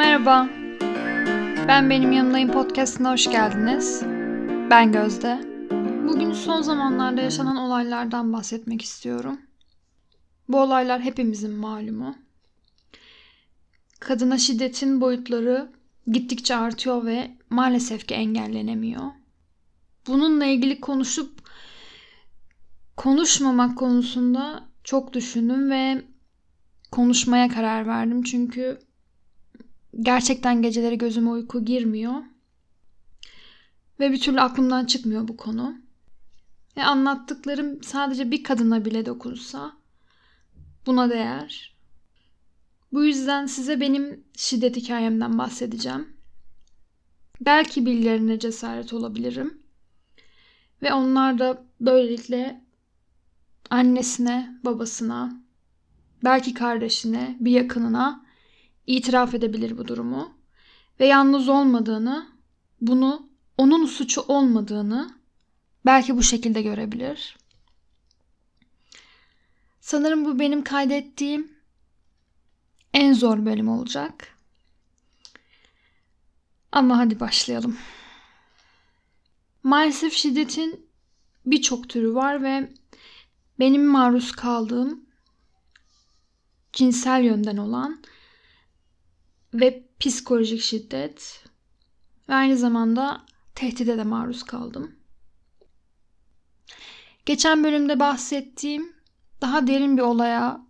Merhaba. Ben Benim Yanımdayım podcastına hoş geldiniz. Ben Gözde. Bugün son zamanlarda yaşanan olaylardan bahsetmek istiyorum. Bu olaylar hepimizin malumu. Kadına şiddetin boyutları gittikçe artıyor ve maalesef ki engellenemiyor. Bununla ilgili konuşup konuşmamak konusunda çok düşündüm ve konuşmaya karar verdim. Çünkü gerçekten geceleri gözüme uyku girmiyor. Ve bir türlü aklımdan çıkmıyor bu konu. Ve anlattıklarım sadece bir kadına bile dokunsa buna değer. Bu yüzden size benim şiddet hikayemden bahsedeceğim. Belki birilerine cesaret olabilirim. Ve onlar da böylelikle annesine, babasına, belki kardeşine, bir yakınına itiraf edebilir bu durumu ve yalnız olmadığını, bunu onun suçu olmadığını belki bu şekilde görebilir. Sanırım bu benim kaydettiğim en zor bölüm olacak. Ama hadi başlayalım. Maalesef şiddetin birçok türü var ve benim maruz kaldığım cinsel yönden olan ve psikolojik şiddet ve aynı zamanda tehdide de maruz kaldım. Geçen bölümde bahsettiğim daha derin bir olaya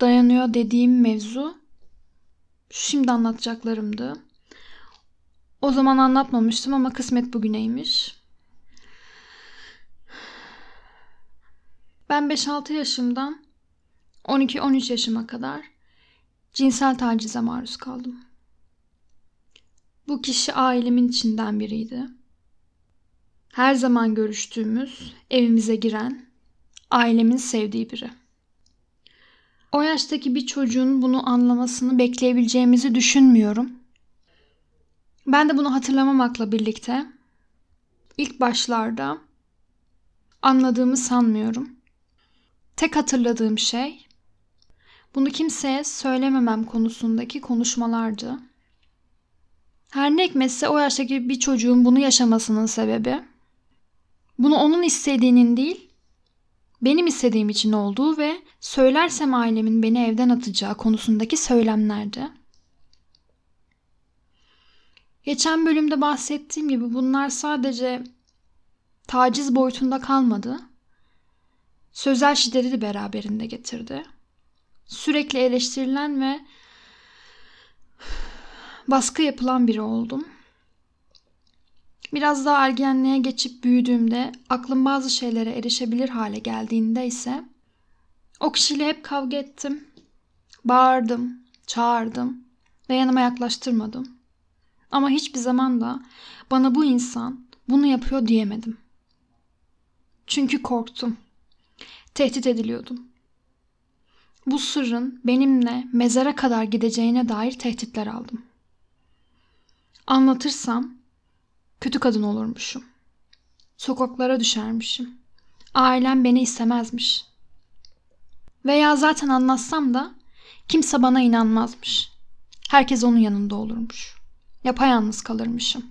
dayanıyor dediğim mevzu şimdi anlatacaklarımdı. O zaman anlatmamıştım ama kısmet bugüneymiş. Ben 5-6 yaşımdan 12-13 yaşıma kadar cinsel tacize maruz kaldım. Bu kişi ailemin içinden biriydi. Her zaman görüştüğümüz, evimize giren, ailemin sevdiği biri. O yaştaki bir çocuğun bunu anlamasını bekleyebileceğimizi düşünmüyorum. Ben de bunu hatırlamamakla birlikte ilk başlarda anladığımı sanmıyorum. Tek hatırladığım şey bunu kimseye söylememem konusundaki konuşmalardı. Her ne hikmetse o yaştaki bir çocuğun bunu yaşamasının sebebi bunu onun istediğinin değil benim istediğim için olduğu ve söylersem ailemin beni evden atacağı konusundaki söylemlerdi. Geçen bölümde bahsettiğim gibi bunlar sadece taciz boyutunda kalmadı. Sözel şiddeti de beraberinde getirdi sürekli eleştirilen ve baskı yapılan biri oldum. Biraz daha ergenliğe geçip büyüdüğümde aklım bazı şeylere erişebilir hale geldiğinde ise o kişiyle hep kavga ettim. Bağırdım, çağırdım ve yanıma yaklaştırmadım. Ama hiçbir zaman da bana bu insan bunu yapıyor diyemedim. Çünkü korktum. Tehdit ediliyordum bu sırrın benimle mezara kadar gideceğine dair tehditler aldım. Anlatırsam kötü kadın olurmuşum. Sokaklara düşermişim. Ailem beni istemezmiş. Veya zaten anlatsam da kimse bana inanmazmış. Herkes onun yanında olurmuş. Yapayalnız kalırmışım.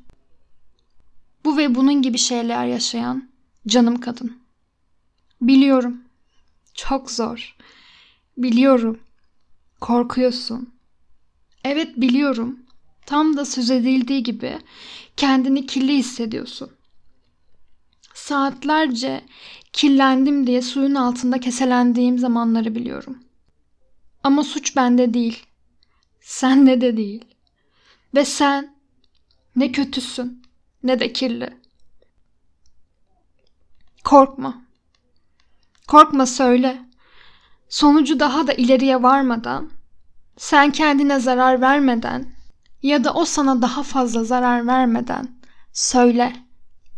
Bu ve bunun gibi şeyler yaşayan canım kadın. Biliyorum. Çok zor. Biliyorum. Korkuyorsun. Evet biliyorum. Tam da söz edildiği gibi kendini kirli hissediyorsun. Saatlerce kirlendim diye suyun altında keselendiğim zamanları biliyorum. Ama suç bende değil. Sende de değil. Ve sen ne kötüsün ne de kirli. Korkma. Korkma söyle. Sonucu daha da ileriye varmadan, sen kendine zarar vermeden ya da o sana daha fazla zarar vermeden söyle,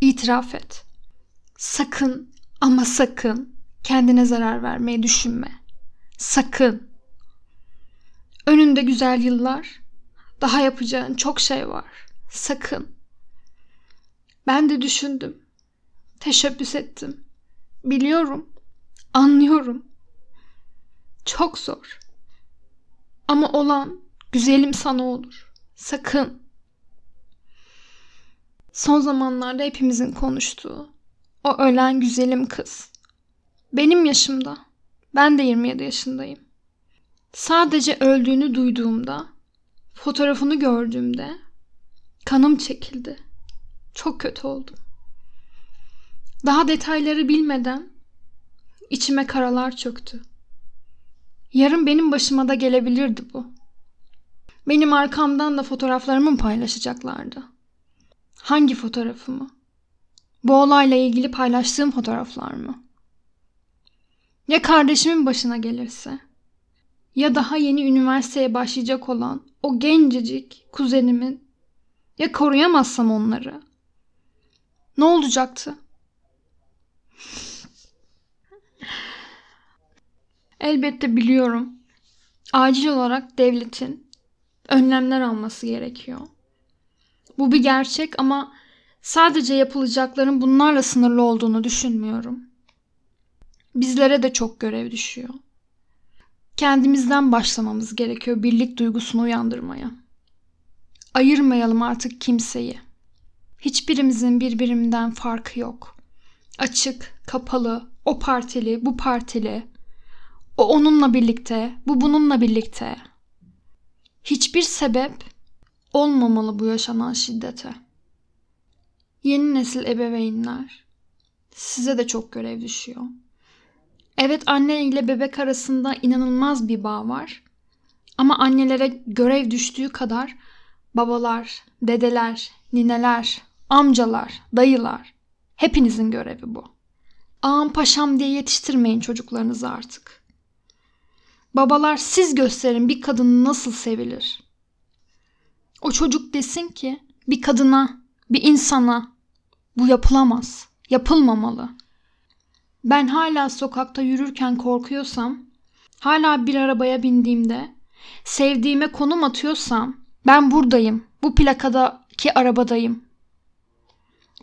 itiraf et. Sakın ama sakın kendine zarar vermeyi düşünme. Sakın. Önünde güzel yıllar, daha yapacağın çok şey var. Sakın. Ben de düşündüm. Teşebbüs ettim. Biliyorum. Anlıyorum. Çok zor. Ama olan güzelim sana olur. Sakın. Son zamanlarda hepimizin konuştuğu o ölen güzelim kız. Benim yaşımda. Ben de 27 yaşındayım. Sadece öldüğünü duyduğumda, fotoğrafını gördüğümde kanım çekildi. Çok kötü oldum. Daha detayları bilmeden içime karalar çöktü. Yarın benim başıma da gelebilirdi bu. Benim arkamdan da fotoğraflarımı mı paylaşacaklardı? Hangi fotoğrafımı? Bu olayla ilgili paylaştığım fotoğraflar mı? Ya kardeşimin başına gelirse? Ya daha yeni üniversiteye başlayacak olan o gencecik kuzenimin? Ya koruyamazsam onları? Ne olacaktı? Elbette biliyorum. Acil olarak devletin önlemler alması gerekiyor. Bu bir gerçek ama sadece yapılacakların bunlarla sınırlı olduğunu düşünmüyorum. Bizlere de çok görev düşüyor. Kendimizden başlamamız gerekiyor birlik duygusunu uyandırmaya. Ayırmayalım artık kimseyi. Hiçbirimizin birbirinden farkı yok. Açık, kapalı, o partili, bu partili. O onunla birlikte, bu bununla birlikte. Hiçbir sebep olmamalı bu yaşanan şiddete. Yeni nesil ebeveynler, size de çok görev düşüyor. Evet anne ile bebek arasında inanılmaz bir bağ var. Ama annelere görev düştüğü kadar babalar, dedeler, nineler, amcalar, dayılar hepinizin görevi bu. Ağam paşam diye yetiştirmeyin çocuklarınızı artık. Babalar siz gösterin bir kadın nasıl sevilir. O çocuk desin ki bir kadına, bir insana bu yapılamaz, yapılmamalı. Ben hala sokakta yürürken korkuyorsam, hala bir arabaya bindiğimde, sevdiğime konum atıyorsam, ben buradayım, bu plakadaki arabadayım.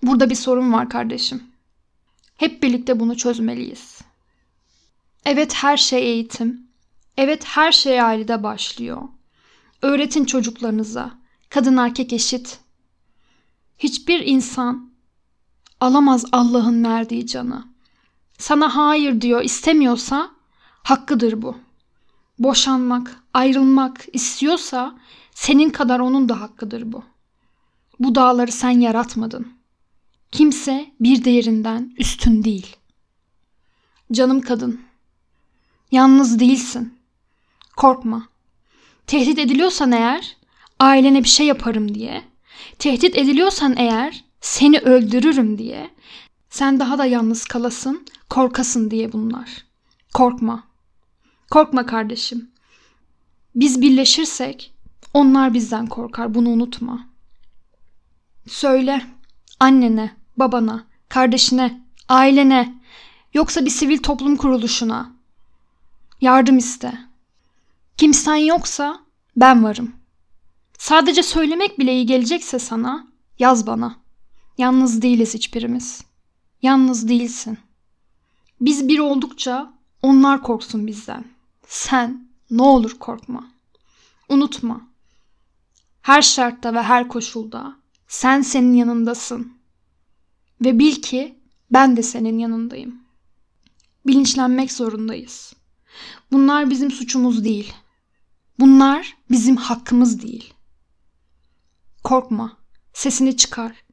Burada bir sorun var kardeşim. Hep birlikte bunu çözmeliyiz. Evet her şey eğitim. Evet her şey ailede başlıyor. Öğretin çocuklarınıza. Kadın erkek eşit. Hiçbir insan alamaz Allah'ın verdiği canı. Sana hayır diyor istemiyorsa hakkıdır bu. Boşanmak, ayrılmak istiyorsa senin kadar onun da hakkıdır bu. Bu dağları sen yaratmadın. Kimse bir değerinden üstün değil. Canım kadın, yalnız değilsin. Korkma. Tehdit ediliyorsan eğer ailene bir şey yaparım diye, tehdit ediliyorsan eğer seni öldürürüm diye, sen daha da yalnız kalasın, korkasın diye bunlar. Korkma. Korkma kardeşim. Biz birleşirsek onlar bizden korkar. Bunu unutma. Söyle annene, babana, kardeşine, ailene, yoksa bir sivil toplum kuruluşuna. Yardım iste. Kimsen yoksa ben varım. Sadece söylemek bile iyi gelecekse sana yaz bana. Yalnız değiliz hiçbirimiz. Yalnız değilsin. Biz bir oldukça onlar korksun bizden. Sen ne olur korkma. Unutma. Her şartta ve her koşulda sen senin yanındasın. Ve bil ki ben de senin yanındayım. Bilinçlenmek zorundayız. Bunlar bizim suçumuz değil. Bunlar bizim hakkımız değil. Korkma. Sesini çıkar.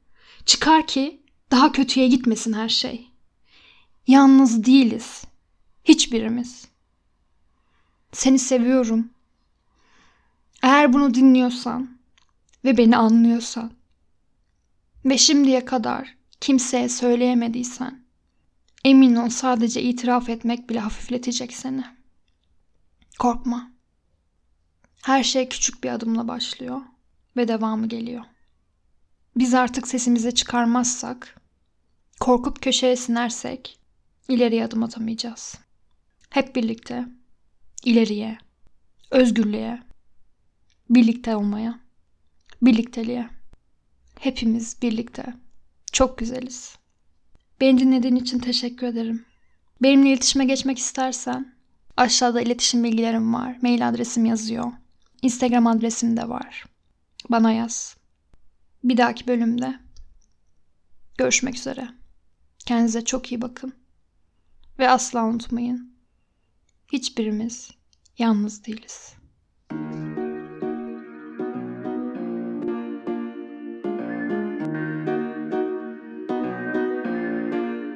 Çıkar ki daha kötüye gitmesin her şey. Yalnız değiliz. Hiçbirimiz. Seni seviyorum. Eğer bunu dinliyorsan ve beni anlıyorsan ve şimdiye kadar kimseye söyleyemediysen emin ol sadece itiraf etmek bile hafifletecek seni. Korkma. Her şey küçük bir adımla başlıyor ve devamı geliyor. Biz artık sesimizi çıkarmazsak, korkup köşeye sinersek ileriye adım atamayacağız. Hep birlikte ileriye, özgürlüğe, birlikte olmaya, birlikteliğe. Hepimiz birlikte. Çok güzeliz. Beni dinlediğin için teşekkür ederim. Benimle iletişime geçmek istersen aşağıda iletişim bilgilerim var. Mail adresim yazıyor. Instagram adresim de var. Bana yaz. Bir dahaki bölümde görüşmek üzere. Kendinize çok iyi bakın. Ve asla unutmayın. Hiçbirimiz yalnız değiliz.